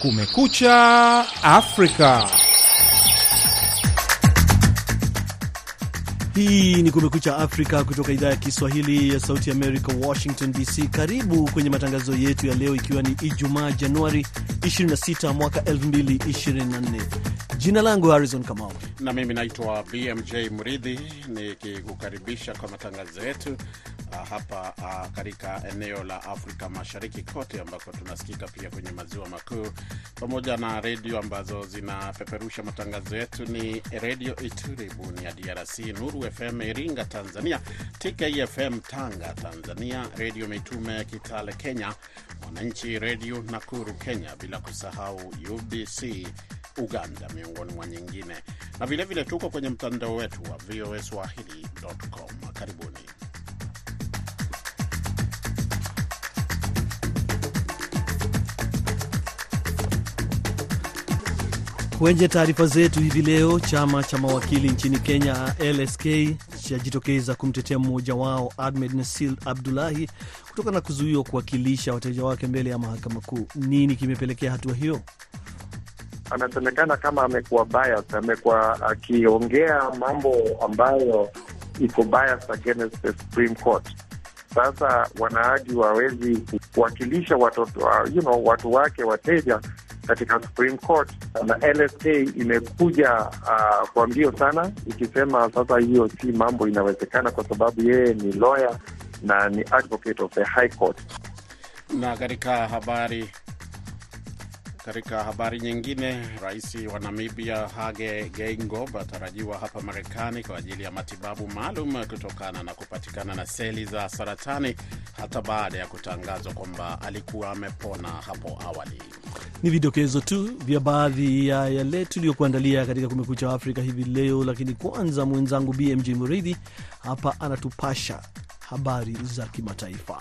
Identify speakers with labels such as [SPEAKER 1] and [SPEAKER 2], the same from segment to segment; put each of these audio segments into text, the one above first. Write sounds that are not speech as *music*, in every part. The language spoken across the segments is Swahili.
[SPEAKER 1] Kumekucha Afrika.
[SPEAKER 2] Hii ni Kumekucha Afrika kutoka idhaa ya Kiswahili ya Sauti Amerika, Washington DC. Karibu kwenye matangazo yetu ya leo, ikiwa ni Ijumaa Januari 26 mwaka 2024. Jina langu Harrison Kamau
[SPEAKER 1] na mimi naitwa BMJ Mridhi nikikukaribisha kwa matangazo yetu hapa uh, katika eneo la Afrika Mashariki kote ambako tunasikika pia kwenye maziwa makuu pamoja na redio ambazo zinapeperusha matangazo yetu ni Redio Ituri Bunia DRC, Nuru FM Iringa Tanzania, TKFM Tanga Tanzania, Redio Mitume Kitale Kenya, Mwananchi Redio Nakuru Kenya, bila kusahau UBC Uganda, miongoni mwa nyingine, na vilevile tuko kwenye mtandao wetu wa VOA Swahili.com. Karibuni.
[SPEAKER 2] Kwenye taarifa zetu hivi leo, chama cha mawakili nchini Kenya LSK chajitokeza kumtetea mmoja wao Ahmed Nasil Abdulahi kutokana na kuzuiwa kuwakilisha wateja wake mbele ya mahakama kuu. Nini kimepelekea hatua hiyo?
[SPEAKER 3] Anasemekana kama amekuwa bias, amekuwa akiongea mambo ambayo iko bias against the Supreme Court. Sasa wanaaji wawezi kuwakilisha watoto, you know, watu wake wateja katika Supreme Court na LSA imekuja uh, kwa mbio sana ikisema sasa hiyo si mambo inawezekana, kwa sababu yeye ni lawyer na ni advocate of the High Court.
[SPEAKER 1] Na katika habari katika habari nyingine, rais wa Namibia Hage Geingob atarajiwa hapa Marekani kwa ajili ya matibabu maalum kutokana na kupatikana na seli za saratani hata baada ya kutangazwa kwamba alikuwa amepona hapo awali.
[SPEAKER 2] Ni vidokezo tu vya baadhi ya yale tuliyokuandalia katika Kumekucha Afrika hivi leo, lakini kwanza mwenzangu BMJ Muridhi hapa anatupasha habari za kimataifa.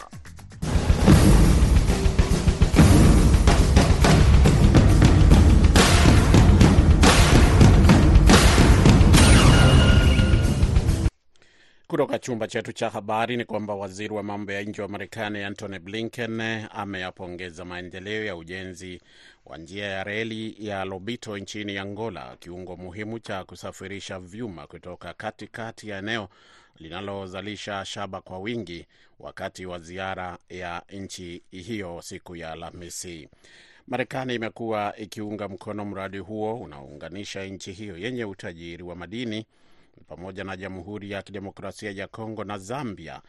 [SPEAKER 1] Kutoka chumba chetu cha habari ni kwamba waziri wa mambo ya nje wa Marekani Antony Blinken ameyapongeza maendeleo ya ujenzi wa njia ya reli ya Lobito nchini Angola, kiungo muhimu cha kusafirisha vyuma kutoka katikati ya eneo linalozalisha shaba kwa wingi, wakati wa ziara ya nchi hiyo siku ya Alhamisi. Marekani imekuwa ikiunga mkono mradi huo unaounganisha nchi hiyo yenye utajiri wa madini pamoja na Jamhuri ya Kidemokrasia ya Kongo na Zambia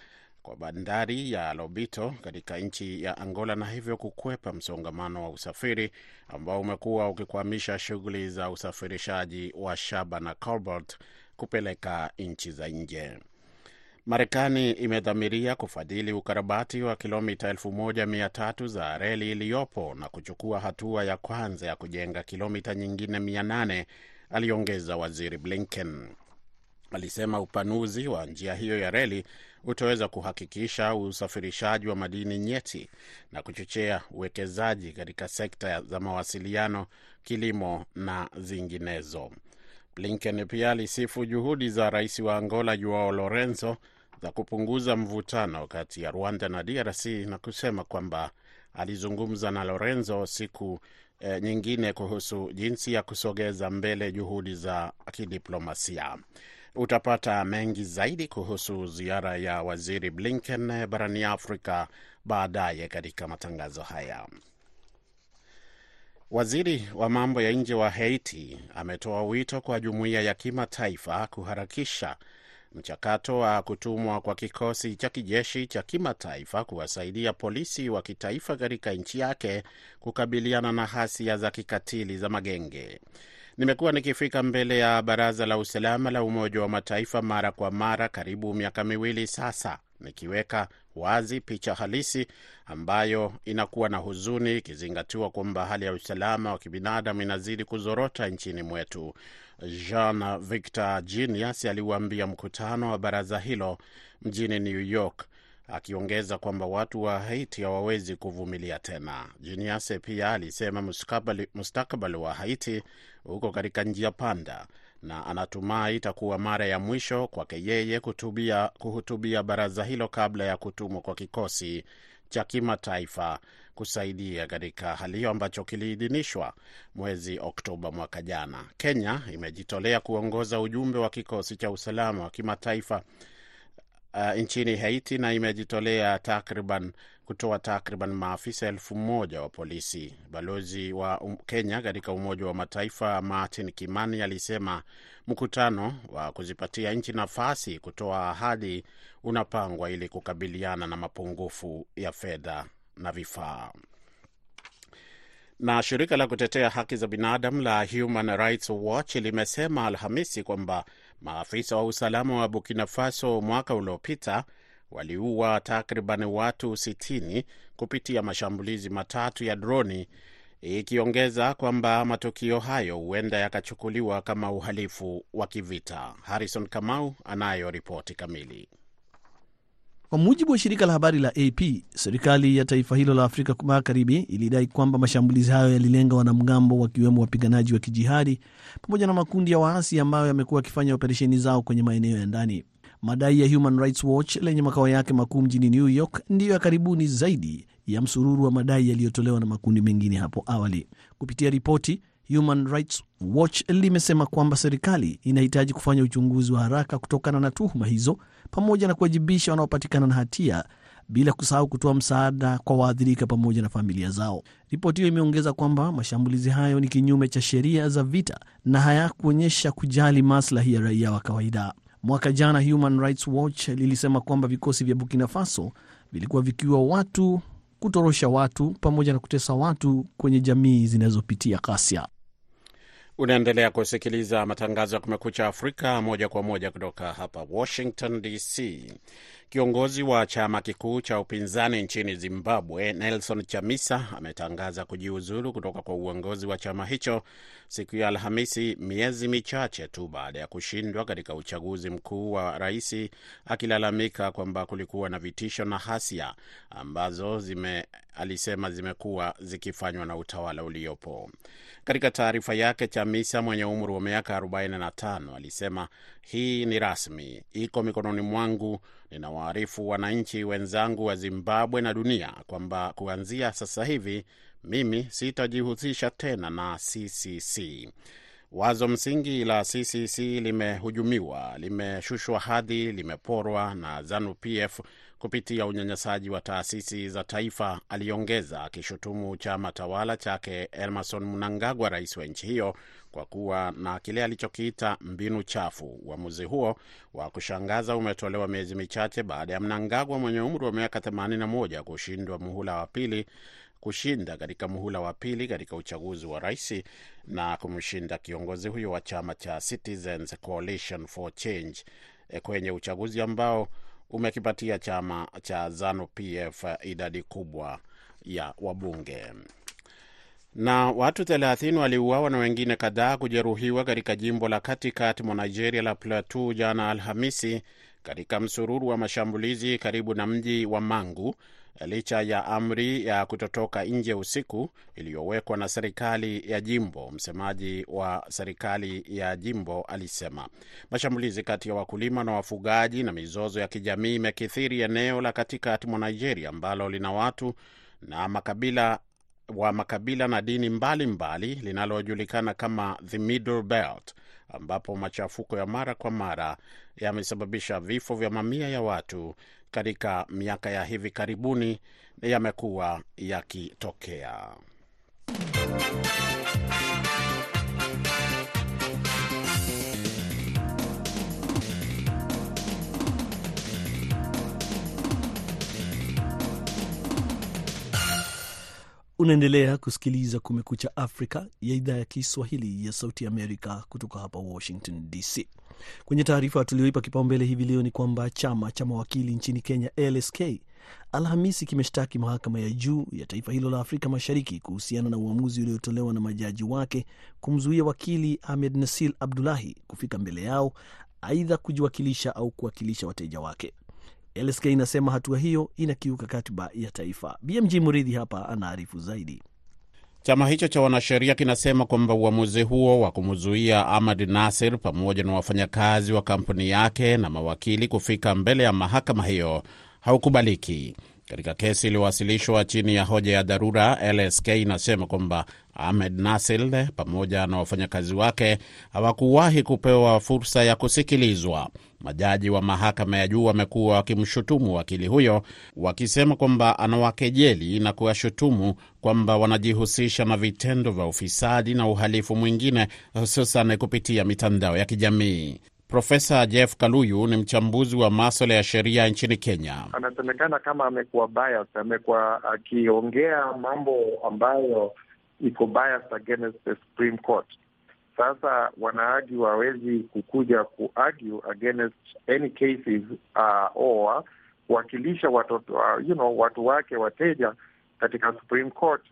[SPEAKER 1] kwa bandari ya Lobito katika nchi ya Angola na hivyo kukwepa msongamano wa usafiri ambao umekuwa ukikwamisha shughuli za usafirishaji wa shaba na cobalt kupeleka nchi za nje. Marekani imedhamiria kufadhili ukarabati wa kilomita 1300 za reli iliyopo na kuchukua hatua ya kwanza ya kujenga kilomita nyingine 800, aliongeza Waziri Blinken. Alisema upanuzi wa njia hiyo ya reli utaweza kuhakikisha usafirishaji wa madini nyeti na kuchochea uwekezaji katika sekta za mawasiliano, kilimo na zinginezo. Blinken pia alisifu juhudi za rais wa Angola Joao Lorenzo za kupunguza mvutano kati ya Rwanda na DRC na kusema kwamba alizungumza na Lorenzo siku eh, nyingine kuhusu jinsi ya kusogeza mbele juhudi za kidiplomasia. Utapata mengi zaidi kuhusu ziara ya waziri Blinken barani Afrika baadaye katika matangazo haya. Waziri wa mambo ya nje wa Haiti ametoa wito kwa jumuiya ya kimataifa kuharakisha mchakato wa kutumwa kwa kikosi cha kijeshi cha kimataifa kuwasaidia polisi wa kitaifa katika nchi yake kukabiliana na hasia za kikatili za magenge. Nimekuwa nikifika mbele ya Baraza la Usalama la Umoja wa Mataifa mara kwa mara, karibu miaka miwili sasa, nikiweka wazi picha halisi ambayo inakuwa na huzuni, ikizingatiwa kwamba hali ya usalama wa kibinadamu inazidi kuzorota nchini mwetu. Jean Victor Jinius aliuambia mkutano wa baraza hilo mjini New York, akiongeza kwamba watu wa Haiti hawawezi kuvumilia tena. Juniase pia alisema mustakabali wa Haiti uko katika njia panda na anatumai itakuwa mara ya mwisho kwake yeye kuhutubia baraza hilo kabla ya kutumwa kwa kikosi cha kimataifa kusaidia katika hali hiyo ambacho kiliidhinishwa mwezi Oktoba mwaka jana. Kenya imejitolea kuongoza ujumbe wa kikosi cha usalama wa kimataifa uh, nchini Haiti na imejitolea takriban kutoa takriban maafisa elfu moja wa polisi. Balozi wa um, Kenya katika Umoja wa Mataifa Martin Kimani alisema mkutano wa kuzipatia nchi nafasi kutoa ahadi unapangwa ili kukabiliana na mapungufu ya fedha na vifaa. Na shirika la kutetea haki za binadamu la Human Rights Watch limesema Alhamisi kwamba maafisa wa usalama wa Burkina Faso mwaka uliopita waliua takriban watu 60 kupitia mashambulizi matatu ya droni, ikiongeza kwamba matukio hayo huenda yakachukuliwa kama uhalifu wa kivita. Harrison Kamau anayo ripoti kamili.
[SPEAKER 2] Kwa mujibu wa shirika la habari la AP, serikali ya taifa hilo la Afrika Magharibi ilidai kwamba mashambulizi hayo yalilenga wanamgambo wakiwemo wapiganaji wa kijihadi pamoja na makundi ya waasi ambayo yamekuwa yakifanya operesheni zao kwenye maeneo ya ndani. Madai ya Human Rights Watch lenye makao yake makuu mjini New York ndiyo ya karibuni zaidi ya msururu wa madai yaliyotolewa na makundi mengine hapo awali. Kupitia ripoti, Human Rights Watch limesema kwamba serikali inahitaji kufanya uchunguzi wa haraka kutokana na tuhuma hizo pamoja na kuwajibisha wanaopatikana na hatia bila kusahau kutoa msaada kwa waathirika pamoja na familia zao. Ripoti hiyo imeongeza kwamba mashambulizi hayo ni kinyume cha sheria za vita na hayakuonyesha kujali maslahi ya raia wa kawaida. Mwaka jana Human Rights Watch lilisema kwamba vikosi vya Burkina Faso vilikuwa vikiwa watu, kutorosha watu pamoja na kutesa watu kwenye jamii zinazopitia ghasia.
[SPEAKER 1] Unaendelea kusikiliza matangazo ya Kumekucha Afrika moja kwa moja kutoka hapa Washington DC. Kiongozi wa chama kikuu cha upinzani nchini Zimbabwe, Nelson Chamisa, ametangaza kujiuzulu kutoka kwa uongozi wa chama hicho siku ya Alhamisi, miezi michache tu baada ya kushindwa katika uchaguzi mkuu wa rais, akilalamika kwamba kulikuwa na vitisho na hasia ambazo zime, alisema zimekuwa zikifanywa na utawala uliopo. Katika taarifa yake, Chamisa mwenye umri wa miaka 45 alisema hii ni rasmi, iko mikononi mwangu. Ninawaarifu wananchi wenzangu wa Zimbabwe na dunia kwamba kuanzia sasa hivi mimi sitajihusisha tena na CCC. Wazo msingi la CCC limehujumiwa, limeshushwa hadhi, limeporwa na ZANU PF kupitia unyanyasaji wa taasisi za taifa, aliongeza, akishutumu chama tawala chake Emerson Mnangagwa, rais wa nchi hiyo, kwa kuwa na kile alichokiita mbinu chafu. Uamuzi huo wa kushangaza umetolewa miezi michache baada ya Mnangagwa mwenye umri wa miaka 81 kushindwa muhula wa pili kushinda katika muhula wa pili katika uchaguzi wa rais na kumshinda kiongozi huyo wa chama cha Citizens Coalition for Change kwenye uchaguzi ambao umekipatia chama cha ZANU PF idadi kubwa ya wabunge. Na watu 30 waliuawa na wengine kadhaa kujeruhiwa katika jimbo la katikati mwa Nigeria la Plateau jana Alhamisi, katika msururu wa mashambulizi karibu na mji wa Mangu licha ya amri ya kutotoka nje usiku iliyowekwa na serikali ya jimbo. Msemaji wa serikali ya jimbo alisema mashambulizi kati ya wakulima na wafugaji na mizozo ya kijamii imekithiri eneo la katikati mwa Nigeria ambalo lina watu na makabila wa makabila na dini mbalimbali linalojulikana kama the Middle Belt ambapo machafuko ya mara kwa mara yamesababisha vifo vya mamia ya watu katika miaka ya hivi karibuni yamekuwa yakitokea.
[SPEAKER 2] Unaendelea kusikiliza Kumekucha Afrika ya idhaa ya Kiswahili ya Sauti Amerika kutoka hapa Washington DC. Kwenye taarifa tulioipa kipaumbele hivi leo ni kwamba chama cha mawakili nchini Kenya, LSK, Alhamisi kimeshtaki mahakama ya juu ya taifa hilo la Afrika Mashariki kuhusiana na uamuzi uliotolewa na majaji wake kumzuia wakili Ahmed Nasil Abdulahi kufika mbele yao, aidha kujiwakilisha au kuwakilisha wateja wake. LSK inasema hatua hiyo inakiuka katiba ya taifa. BMG Muridhi hapa anaarifu zaidi.
[SPEAKER 1] Chama hicho cha wanasheria kinasema kwamba uamuzi huo wa kumzuia Ahmad Nasir pamoja na wafanyakazi wa kampuni yake na mawakili kufika mbele ya mahakama hiyo haukubaliki. Katika kesi iliyowasilishwa chini ya hoja ya dharura, LSK inasema kwamba Ahmed Nasil pamoja na wafanyakazi wake hawakuwahi kupewa fursa ya kusikilizwa. Majaji wa mahakama ya juu wamekuwa wakimshutumu wakili huyo, wakisema kwamba anawakejeli na kuwashutumu kwamba wanajihusisha na vitendo vya ufisadi na uhalifu mwingine, hususan kupitia mitandao ya kijamii. Profesa Jeff Kaluyu ni mchambuzi wa maswala ya sheria nchini Kenya.
[SPEAKER 3] Anasemekana kama amekuwa bias, amekuwa akiongea mambo ambayo iko bias against the Supreme Court. Sasa wanaargue wawezi kukuja kuargue against any cases uh, or kuwakilisha watoto uh, you know, watu wake wateja katika Supreme Court.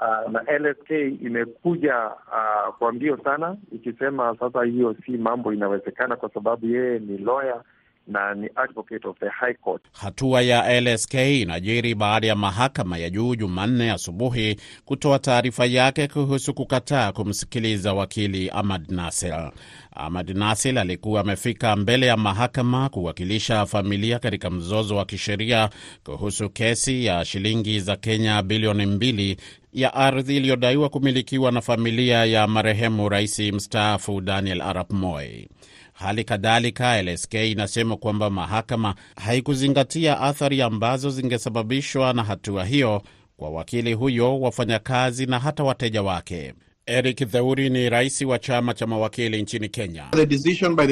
[SPEAKER 3] Uh, na LSK imekuja uh, kwa mbio sana ikisema sasa hiyo si mambo inawezekana, kwa sababu yeye ni lawyer na ni advocate of the High Court.
[SPEAKER 1] Hatua ya LSK inajiri baada ya mahakama ya juu Jumanne asubuhi kutoa taarifa yake kuhusu kukataa kumsikiliza wakili Ahmad Nasir. Ahmad Nasir alikuwa amefika mbele ya mahakama kuwakilisha familia katika mzozo wa kisheria kuhusu kesi ya shilingi za Kenya bilioni mbili ya ardhi iliyodaiwa kumilikiwa na familia ya marehemu rais mstaafu Daniel Arap Moi. Hali kadhalika LSK inasema kwamba mahakama haikuzingatia athari ambazo zingesababishwa na hatua hiyo kwa wakili huyo, wafanyakazi na hata wateja wake. Eric Theuri ni rais wa chama cha mawakili nchini Kenya.
[SPEAKER 4] The decision by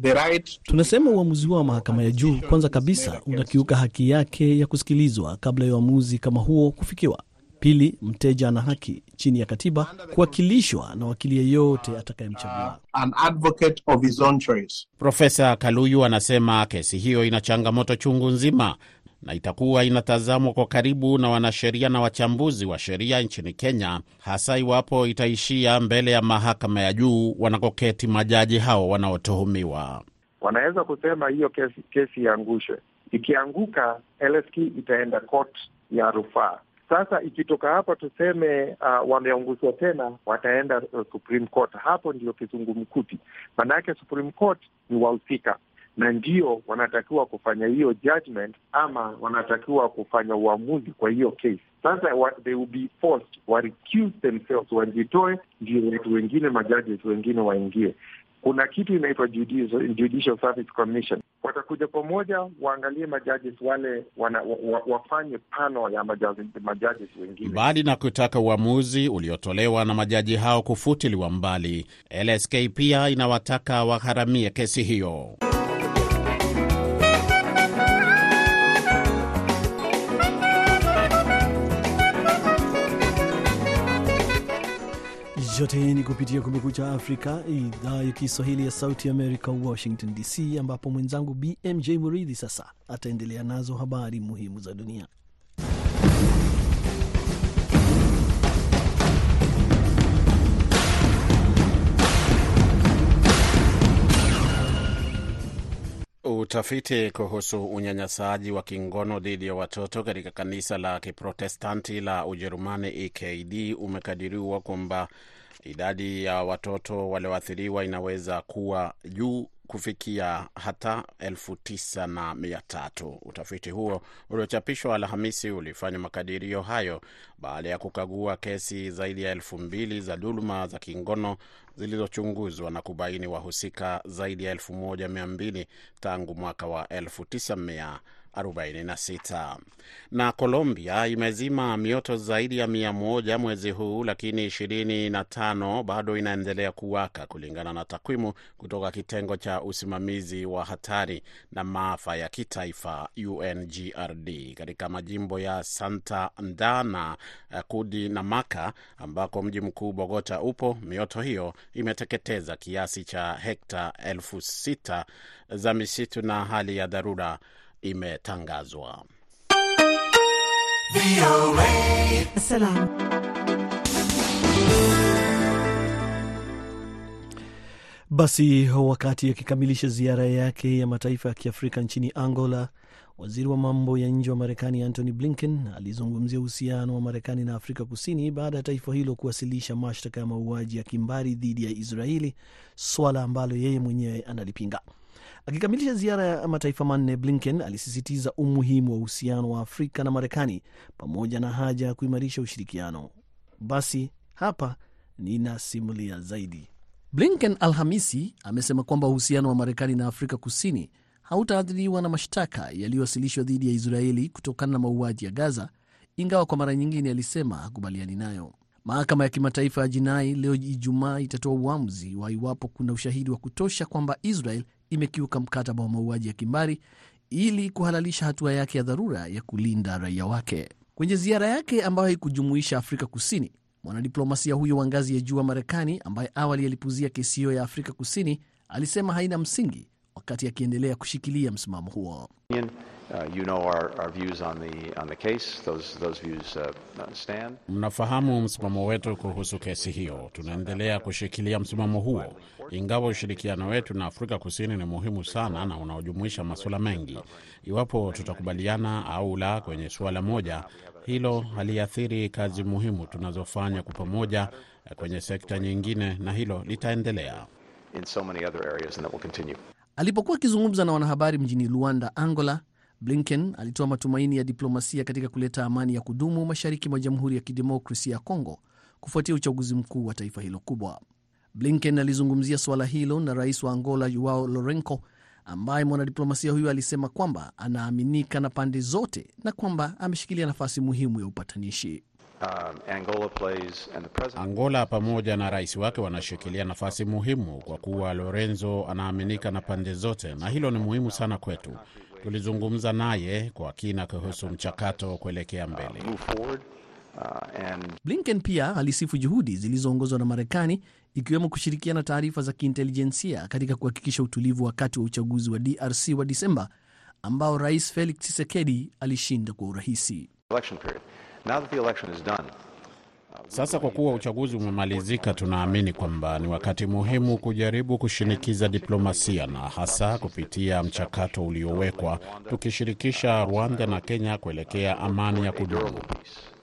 [SPEAKER 4] the right.
[SPEAKER 2] Tunasema uamuzi wa mahakama ya juu kwanza kabisa unakiuka haki yake ya kusikilizwa kabla ya uamuzi kama huo kufikiwa. Pili, mteja ana haki chini ya katiba kuwakilishwa na wakili yeyote atakayemchagua.
[SPEAKER 4] An advocate of his own choice.
[SPEAKER 1] Profesa Kaluyu anasema kesi hiyo ina changamoto chungu nzima na itakuwa inatazamwa kwa karibu na wanasheria na wachambuzi wa sheria nchini Kenya, hasa iwapo itaishia mbele ya mahakama ya juu wanakoketi majaji hao wanaotuhumiwa.
[SPEAKER 3] Wanaweza kusema hiyo kesi, kesi iangushwe. Ikianguka, LSK itaenda court ya rufaa. Sasa ikitoka hapo tuseme uh, wameangushwa tena, wataenda uh, Supreme Court. Hapo ndio kizungumkuti, maanake Supreme Court ni wahusika na ndio wanatakiwa kufanya hiyo judgment ama wanatakiwa kufanya uamuzi kwa hiyo case. Sasa wa, they will be forced wa recuse themselves, wajitoe, ndio watu wengine majudges wengine waingie. Kuna kitu inaitwa Judicial, Service Commission, watakuja pamoja waangalie majudges wale wana, wa, wafanye pano ya majudges, majaji wengine.
[SPEAKER 1] Mbali na kutaka uamuzi uliotolewa na majaji hao kufutiliwa mbali, LSK pia inawataka wagharamie kesi hiyo.
[SPEAKER 2] Yote ni kupitia Kumekucha Afrika, idhaa ya Kiswahili ya Sauti Amerika, Washington DC, ambapo mwenzangu BMJ Muridhi sasa ataendelea nazo habari muhimu za dunia.
[SPEAKER 1] Utafiti kuhusu unyanyasaji wa kingono dhidi ya watoto katika kanisa la Kiprotestanti la Ujerumani EKD umekadiriwa kwamba idadi ya watoto walioathiriwa inaweza kuwa juu kufikia hata elfu tisa na mia tatu. Utafiti huo uliochapishwa Alhamisi ulifanya makadirio hayo baada ya kukagua kesi zaidi ya elfu mbili za dhuluma za kingono zilizochunguzwa na kubaini wahusika zaidi ya elfu moja mia mbili tangu mwaka wa elfu tisa mia 46 na Colombia imezima mioto zaidi ya mia moja mwezi huu, lakini 25 bado inaendelea kuwaka kulingana na takwimu kutoka kitengo cha usimamizi wa hatari na maafa ya kitaifa UNGRD katika majimbo ya Santander na maka ambako mji mkuu Bogota upo. Mioto hiyo imeteketeza kiasi cha hekta elfu sita za misitu na hali ya dharura imetangazwa.
[SPEAKER 2] Basi wakati akikamilisha ziara yake ya mataifa ya Kiafrika nchini Angola, waziri wa mambo ya nje wa Marekani Antony Blinken alizungumzia uhusiano wa Marekani na Afrika Kusini baada ya taifa hilo kuwasilisha mashtaka ya mauaji ya kimbari dhidi ya Israeli, swala ambalo yeye mwenyewe analipinga. Akikamilisha ziara ya mataifa manne, Blinken alisisitiza umuhimu wa uhusiano wa Afrika na Marekani pamoja na haja ya kuimarisha ushirikiano. Basi hapa ninasimulia zaidi. Blinken Alhamisi amesema kwamba uhusiano wa Marekani na Afrika Kusini hautaathiriwa na mashtaka yaliyowasilishwa dhidi ya Israeli kutokana na mauaji ya Gaza, ingawa kwa mara nyingine alisema hakubaliani nayo. Mahakama ya Kimataifa ya Jinai leo Ijumaa itatoa uamuzi wa iwapo kuna ushahidi wa kutosha kwamba Israel imekiuka mkataba wa mauaji ya kimbari ili kuhalalisha hatua yake ya dharura ya kulinda raia wake. Kwenye ziara yake ambayo haikujumuisha Afrika Kusini, mwanadiplomasia huyo wa ngazi ya juu wa Marekani ambaye awali alipuzia kesi hiyo ya Afrika Kusini alisema haina msingi, wakati akiendelea kushikilia msimamo huo.
[SPEAKER 5] You know our, our views on the, on the case. Those, those views, stand.
[SPEAKER 1] Mnafahamu msimamo wetu kuhusu kesi hiyo. Tunaendelea kushikilia msimamo huo, ingawa ushirikiano wetu na Afrika Kusini ni muhimu sana na unaojumuisha masuala mengi. Iwapo tutakubaliana au la kwenye suala moja, hilo haliathiri kazi muhimu tunazofanya kwa pamoja kwenye sekta nyingine, na hilo litaendelea.
[SPEAKER 2] Alipokuwa akizungumza na wanahabari mjini Luanda, Angola, Blinken alitoa matumaini ya diplomasia katika kuleta amani ya kudumu mashariki mwa Jamhuri ya Kidemokrasia ya Kongo kufuatia uchaguzi mkuu wa taifa hilo kubwa. Blinken alizungumzia suala hilo na rais wa Angola Joao Lourenco, ambaye mwanadiplomasia huyo alisema kwamba anaaminika na pande zote na kwamba ameshikilia nafasi muhimu ya upatanishi.
[SPEAKER 5] Um, Angola plays and the president
[SPEAKER 1] Angola pamoja na rais wake wanashikilia nafasi muhimu kwa kuwa Lorenzo anaaminika na pande zote, na hilo ni muhimu sana kwetu. Tulizungumza naye kwa kina kuhusu mchakato kuelekea mbele.
[SPEAKER 5] Uh, and
[SPEAKER 2] Blinken pia alisifu juhudi zilizoongozwa na Marekani ikiwemo kushirikiana taarifa za kiintelijensia katika kuhakikisha utulivu wakati wa uchaguzi wa DRC wa Disemba ambao Rais Felix Tshisekedi alishinda kwa urahisi.
[SPEAKER 5] Election period. Now that the election is done,
[SPEAKER 1] Sasa kwa kuwa uchaguzi umemalizika, tunaamini kwamba ni wakati muhimu kujaribu kushinikiza diplomasia na hasa kupitia mchakato uliowekwa, tukishirikisha Rwanda na Kenya kuelekea amani ya kudumu.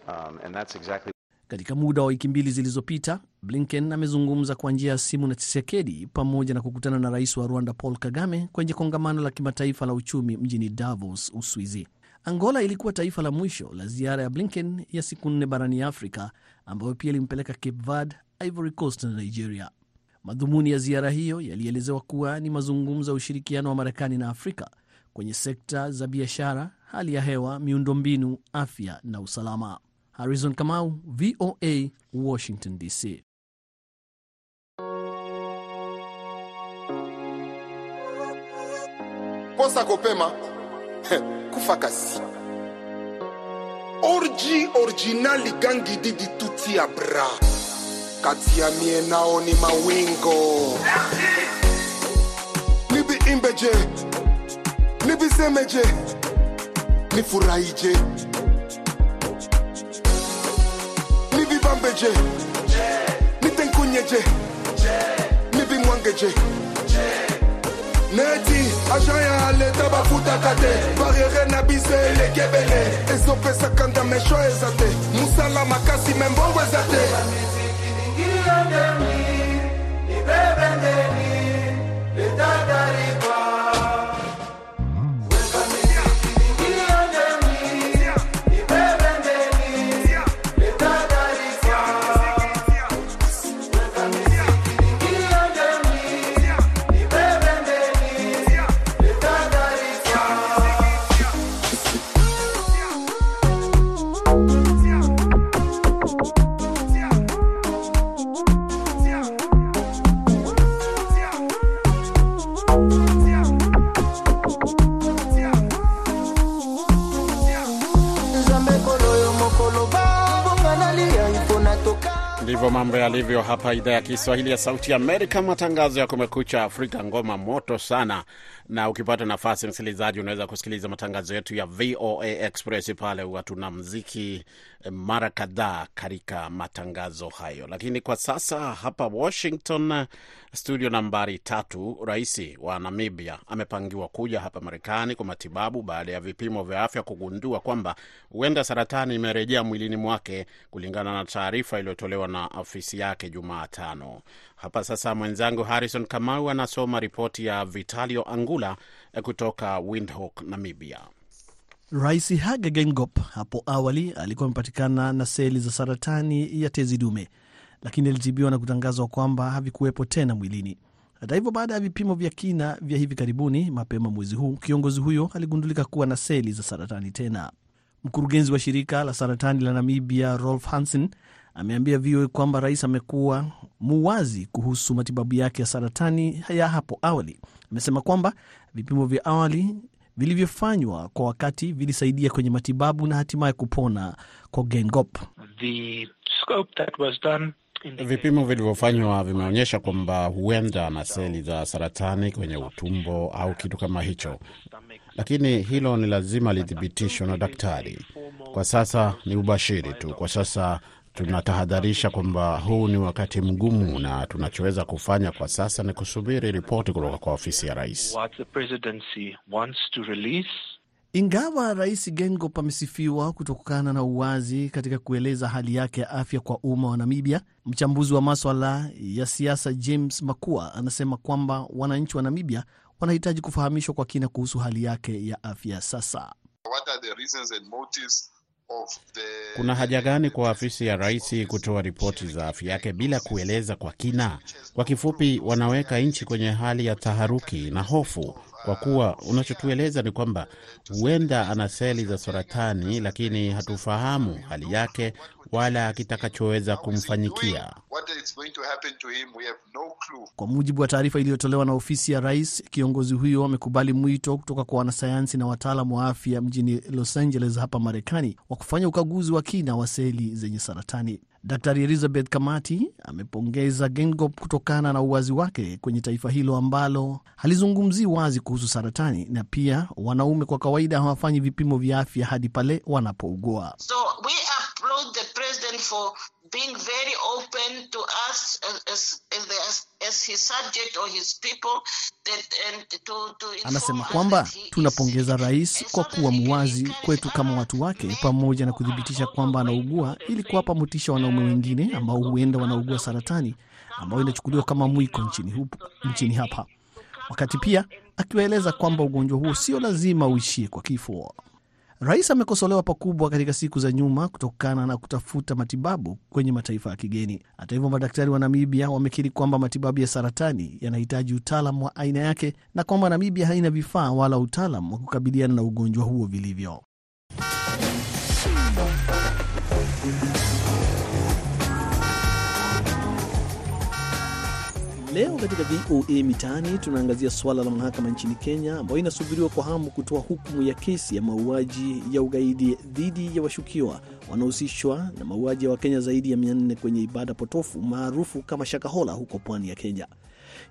[SPEAKER 5] Um, and that's exactly
[SPEAKER 2] Katika muda wa wiki mbili zilizopita, Blinken amezungumza kwa njia ya simu na Tshisekedi pamoja na kukutana na rais wa Rwanda Paul Kagame kwenye kongamano la kimataifa la uchumi mjini Davos, Uswizi. Angola ilikuwa taifa la mwisho la ziara ya Blinken ya siku nne barani Afrika, ambayo pia ilimpeleka Cape Verde, Ivory Coast na Nigeria. Madhumuni ya ziara hiyo yalielezewa kuwa ni mazungumzo ya ushirikiano wa Marekani na Afrika kwenye sekta za biashara, hali ya hewa, miundombinu, afya na usalama. Harrison Kamau, VOA, Washington DC.
[SPEAKER 6] kosa kopema *laughs* kufa kasi. Orji orijinali gangidi di tuti ya bra. Kati ya mie nao ni mawingo. Nibi imbeje nibisemeje nifurahije nibibambeje nitenkunyeje nibimwangeje neti agent ya leta bafutaka te. Barriere na biso eleki ebele ezopesaka ndamesho eza te. Mosala makasi me mbongo eza te
[SPEAKER 1] mambo hapa idhaa ya Kiswahili ya Sauti Amerika, matangazo ya Kumekucha Afrika, ngoma moto sana. Na ukipata nafasi, msikilizaji, unaweza kusikiliza matangazo yetu ya VOA Express pale, huwa tuna mziki eh, mara kadhaa katika matangazo hayo. Lakini kwa sasa hapa Washington, studio nambari tatu, rais wa Namibia amepangiwa kuja hapa Marekani kwa matibabu baada ya vipimo vya afya kugundua kwamba huenda saratani imerejea mwilini mwake, kulingana na taarifa iliyotolewa na afisi yake Jumatano. Hapa sasa mwenzangu Harrison Kamau anasoma ripoti ya Vitalio Angula kutoka Windhoek, Namibia.
[SPEAKER 2] Rais Hage Geingob hapo awali alikuwa amepatikana na seli za saratani ya tezi dume, lakini alitibiwa na kutangazwa kwamba havikuwepo tena mwilini. Hata hivyo, baada ya vipimo vya kina vya hivi karibuni mapema mwezi huu, kiongozi huyo aligundulika kuwa na seli za saratani tena. Mkurugenzi wa shirika la saratani la Namibia, Rolf Hansen, ameambia VOA kwamba rais amekuwa muwazi kuhusu matibabu yake ya saratani ya hapo awali. Amesema kwamba vipimo vya awali vilivyofanywa kwa wakati vilisaidia kwenye matibabu na hatimaye kupona kwa Gengop.
[SPEAKER 1] Vipimo vilivyofanywa vimeonyesha kwamba huenda ana seli za saratani kwenye utumbo au kitu kama hicho, lakini hilo ni lazima lithibitishwe na daktari. Kwa sasa ni ubashiri tu. Kwa sasa tunatahadharisha kwamba huu ni wakati mgumu, na tunachoweza kufanya kwa sasa ni kusubiri ripoti kutoka kwa ofisi ya rais.
[SPEAKER 2] Ingawa rais Gengo amesifiwa kutokana na uwazi katika kueleza hali yake ya afya kwa umma wa Namibia, mchambuzi wa maswala ya siasa James Makua anasema kwamba wananchi wa Namibia wanahitaji kufahamishwa kwa kina kuhusu hali yake ya afya sasa.
[SPEAKER 1] Kuna haja gani kwa afisi ya rais kutoa ripoti za afya yake bila kueleza kwa kina? Kwa kifupi, wanaweka nchi kwenye hali ya taharuki na hofu, kwa kuwa unachotueleza ni kwamba huenda ana seli za saratani, lakini hatufahamu hali yake wala kitakachoweza kumfanyikia.
[SPEAKER 2] Kwa mujibu wa taarifa iliyotolewa na ofisi ya rais, kiongozi huyo amekubali mwito kutoka kwa wanasayansi na wataalam wa afya mjini Los Angeles hapa Marekani wa kufanya ukaguzi wa kina wa seli zenye saratani. Daktari Elizabeth Kamati amepongeza Gengop kutokana na uwazi wake kwenye taifa hilo ambalo halizungumzii wazi kuhusu saratani, na pia wanaume kwa kawaida hawafanyi vipimo vya afya hadi pale wanapougua.
[SPEAKER 7] So we president for being very open to us as, as, as, as his subject or his people that, and to, to
[SPEAKER 2] Anasema kwamba tunapongeza rais kwa kuwa muwazi kwetu kama watu wake, pamoja na kuthibitisha kwamba anaugua, ili kuwapa motisha wanaume wengine ambao huenda wanaugua saratani ambayo inachukuliwa kama mwiko nchini, hupo, nchini hapa, wakati pia akiwaeleza kwamba ugonjwa huo sio lazima uishie kwa kifo. Rais amekosolewa pakubwa katika siku za nyuma kutokana na kutafuta matibabu kwenye mataifa ya kigeni. Hata hivyo, madaktari wa Namibia wamekiri kwamba matibabu ya saratani yanahitaji utaalam wa aina yake na kwamba Namibia haina vifaa wala utaalam wa kukabiliana na ugonjwa huo vilivyo. Leo katika VOA Mitaani tunaangazia suala la mahakama nchini Kenya ambayo inasubiriwa kwa hamu kutoa hukumu ya kesi ya mauaji ya ugaidi dhidi ya washukiwa wanaohusishwa na mauaji ya Wakenya zaidi ya 400 kwenye ibada potofu maarufu kama Shakahola huko pwani ya Kenya.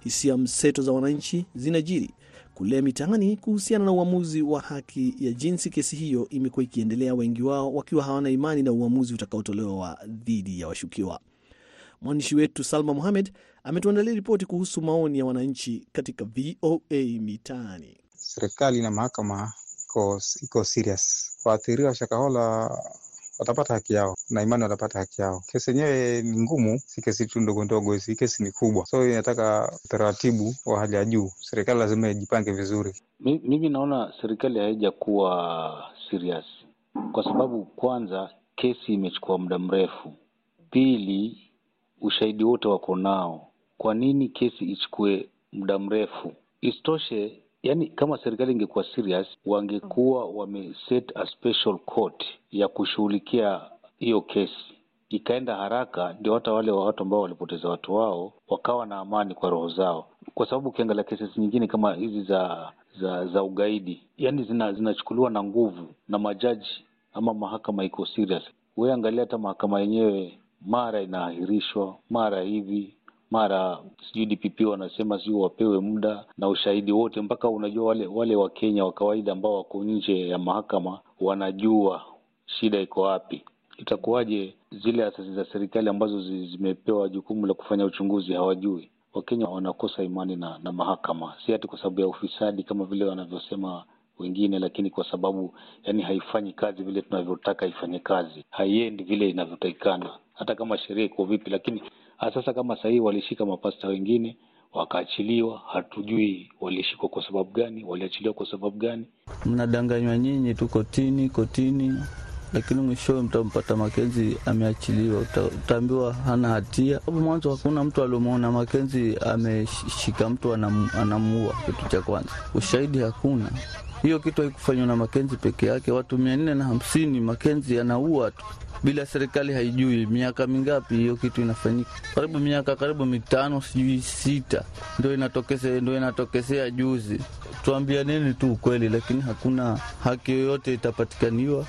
[SPEAKER 2] Hisia mseto za wananchi zinajiri kule mitaani kuhusiana na uamuzi wa haki ya jinsi kesi hiyo imekuwa ikiendelea, wengi wao wakiwa hawana imani na uamuzi utakaotolewa dhidi ya washukiwa. Mwandishi wetu Salma Muhamed ametuandalia ripoti kuhusu maoni ya wananchi katika VOA Mitaani.
[SPEAKER 8] Serikali na mahakama iko, iko serious. Waathiriwa Shakahola watapata haki yao na imani watapata haki yao. Kesi yenyewe ni ngumu, si kesi tu ndogo ndogo, hii kesi ni kubwa, so inataka utaratibu wa hali ya juu. Serikali lazima ijipange vizuri.
[SPEAKER 9] Mimi naona serikali haijakuwa serious kwa sababu kwanza, kesi imechukua muda mrefu. Pili, ushahidi wote wako nao. Kwa nini kesi ichukue muda mrefu? Isitoshe, yani kama serikali ingekuwa serious, wangekuwa wameset a special court ya kushughulikia hiyo kesi, ikaenda haraka, ndio hata wale wa watu ambao walipoteza watu wao wakawa na amani kwa roho zao, kwa sababu ukiangalia kesi nyingine kama hizi za za za ugaidi, yani zina, zinachukuliwa na nguvu na majaji ama mahakama iko serious. Wewe angalia hata mahakama yenyewe mara inaahirishwa, mara hivi, mara sijui DPP wanasema sijui wapewe muda na ushahidi wote, mpaka unajua wale wale Wakenya wa kawaida ambao wako nje ya mahakama wanajua shida iko wapi. Itakuwaje zile asasi za serikali ambazo zimepewa jukumu la kufanya uchunguzi hawajui? Wakenya wanakosa imani na, na mahakama, si hati kwa sababu ya ufisadi kama vile wanavyosema wengine, lakini kwa sababu yani haifanyi kazi vile tunavyotaka ifanye kazi, haiendi vile inavyotakikana, hata kama sheria iko vipi. Lakini sasa kama sahii walishika mapasta wengine wakaachiliwa, hatujui walishikwa kwa sababu gani, waliachiliwa kwa sababu gani.
[SPEAKER 10] Mnadanganywa nyinyi tu kotini kotini, lakini mwishowe mtampata Makenzi ameachiliwa, utaambiwa hana hatia. Hapo mwanzo hakuna mtu aliomwona Makenzi ameshika mtu anam, anamuua. Kitu cha kwanza, ushahidi hakuna. Hiyo kitu haikufanywa na Makenzi peke yake, watu mia nne na hamsini Makenzi anaua tu bila serikali haijui. Miaka mingapi hiyo kitu inafanyika? Karibu miaka karibu mitano, sijui sita, ndo inatokese ndo inatokezea juzi. Tuambia nini tu ukweli, lakini hakuna haki yoyote itapatikaniwa.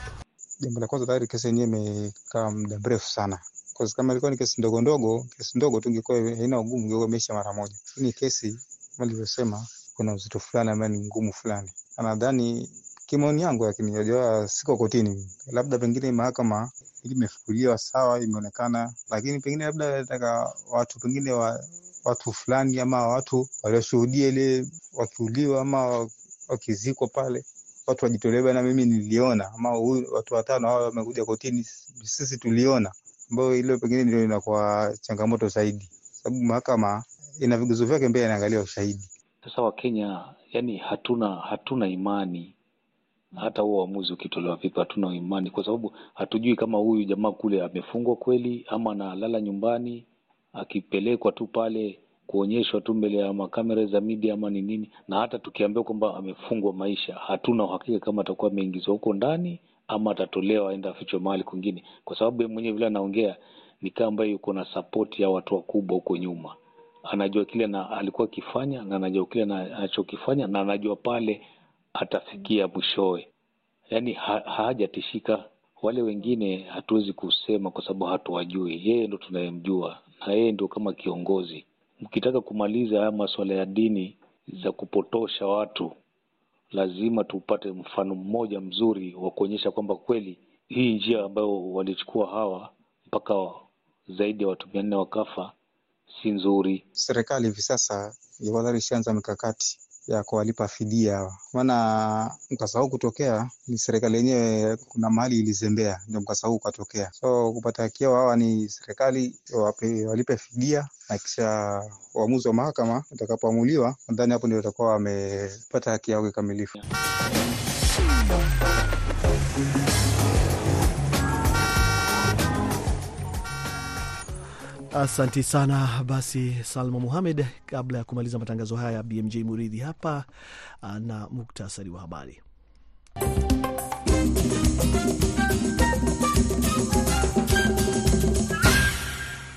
[SPEAKER 8] Jambo la kwanza, tayari kesi yenyewe imekaa muda mrefu sana. Kama ilikuwa ni kesi ndogo ndogo, kesi ndogo tu ingekuwa haina ugumu, ingekuwa imeisha mara moja. Ni kesi kama nilivyosema, kuna uzito fulani ambaye ni ngumu fulani. Nadhani kimaoni yangu, lakini najua siko kotini, labda pengine mahakama imefukuliwa sawa, imeonekana, lakini pengine labda nataka watu pengine wa, watu fulani ama watu walioshuhudia ile wakiuliwa ama wakizikwa pale watu wajitolee bana, mimi niliona, ama watu watano hao wamekuja kotini, sisi tuliona, ambayo ile pengine ndio inakuwa changamoto zaidi, sababu mahakama ina vigezo vyake, mbele inaangalia ushahidi.
[SPEAKER 9] Sasa Wakenya yani hatuna hatuna imani. Hata huo uamuzi ukitolewa vipi, hatuna imani. Kwa sababu hatujui kama huyu jamaa kule amefungwa kweli ama analala nyumbani akipelekwa tu pale kuonyeshwa tu mbele ya makamera za media ama ni nini. Na hata tukiambiwa kwamba amefungwa maisha, hatuna uhakika kama atakuwa ameingizwa huko ndani ama atatolewa aenda afichwe mahali kwingine, kwa sababu yeye mwenyewe vile anaongea ni kama ambaye yuko na support ya watu wakubwa huko nyuma anajua kile na alikuwa akifanya na anajua kile na anachokifanya na anajua pale atafikia mwishowe. Yaani ha, hajatishika. Wale wengine hatuwezi kusema kwa sababu hatuwajui, yeye ndo tunayemjua na yeye ndo kama kiongozi. Mkitaka kumaliza haya masuala ya dini za kupotosha watu, lazima tupate mfano mmoja mzuri wa kuonyesha kwamba kweli hii njia ambayo walichukua hawa mpaka zaidi ya watu mia nne wakafa si nzuri.
[SPEAKER 8] Serikali hivi sasa tayari ishaanza mikakati ya kuwalipa fidia hawa, maana mkasa huu kutokea ni serikali yenyewe, kuna mahali ilizembea, ndio mkasa huu ukatokea. So kupata haki yao hawa ni serikali walipe fidia na kisha uamuzi wa mahakama utakapoamuliwa, nadhani hapo ndio watakuwa wamepata haki yao kikamilifu.
[SPEAKER 2] Asanti sana. Basi Salma Muhamed, kabla ya kumaliza matangazo haya, BMJ Muridhi hapa na muktasari wa habari.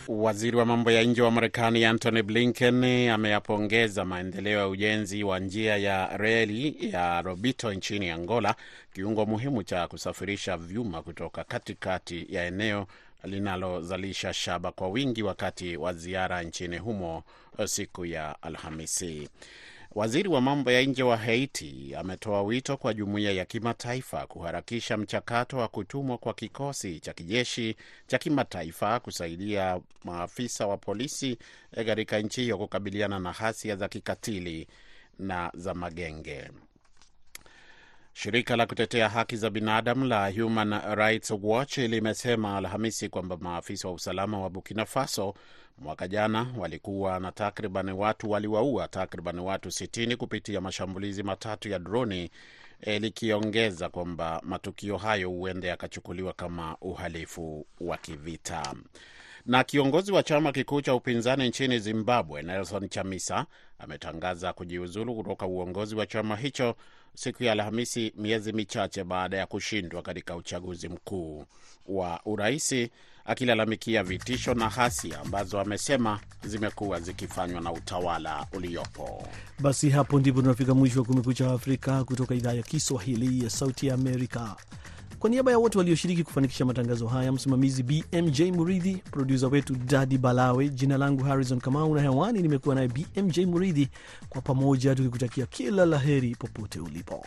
[SPEAKER 1] Waziri wa mambo ya nje wa Marekani Antony Blinken ameyapongeza maendeleo ya ujenzi wa njia ya reli ya Lobito nchini Angola, kiungo muhimu cha kusafirisha vyuma kutoka katikati ya eneo linalozalisha shaba kwa wingi, wakati wa ziara nchini humo siku ya Alhamisi. Waziri wa mambo ya nje wa Haiti ametoa wito kwa jumuiya ya kimataifa kuharakisha mchakato wa kutumwa kwa kikosi cha kijeshi cha kimataifa kusaidia maafisa wa polisi katika nchi hiyo kukabiliana na ghasia za kikatili na za magenge. Shirika la kutetea haki za binadamu la Human Rights Watch limesema Alhamisi kwamba maafisa wa usalama wa Burkina Faso mwaka jana walikuwa na takriban watu waliwaua takriban watu 60 kupitia mashambulizi matatu ya droni e, likiongeza kwamba matukio hayo huenda yakachukuliwa kama uhalifu wa kivita. Na kiongozi wa chama kikuu cha upinzani nchini Zimbabwe Nelson Chamisa ametangaza kujiuzulu kutoka uongozi wa chama hicho siku ya Alhamisi, miezi michache baada ya kushindwa katika uchaguzi mkuu wa uraisi, akilalamikia vitisho na hasia ambazo amesema zimekuwa zikifanywa na utawala uliopo.
[SPEAKER 2] Basi hapo ndipo tunafika mwisho wa Kumekucha Afrika kutoka idhaa ya Kiswahili ya Sauti ya Amerika. Kwa niaba ya wote walioshiriki kufanikisha matangazo haya, msimamizi BMJ Muridhi, produsa wetu Dadi Balawe, jina langu Harrison Kamau na hewani nimekuwa naye BMJ Muridhi, kwa pamoja tukikutakia kila la heri popote ulipo.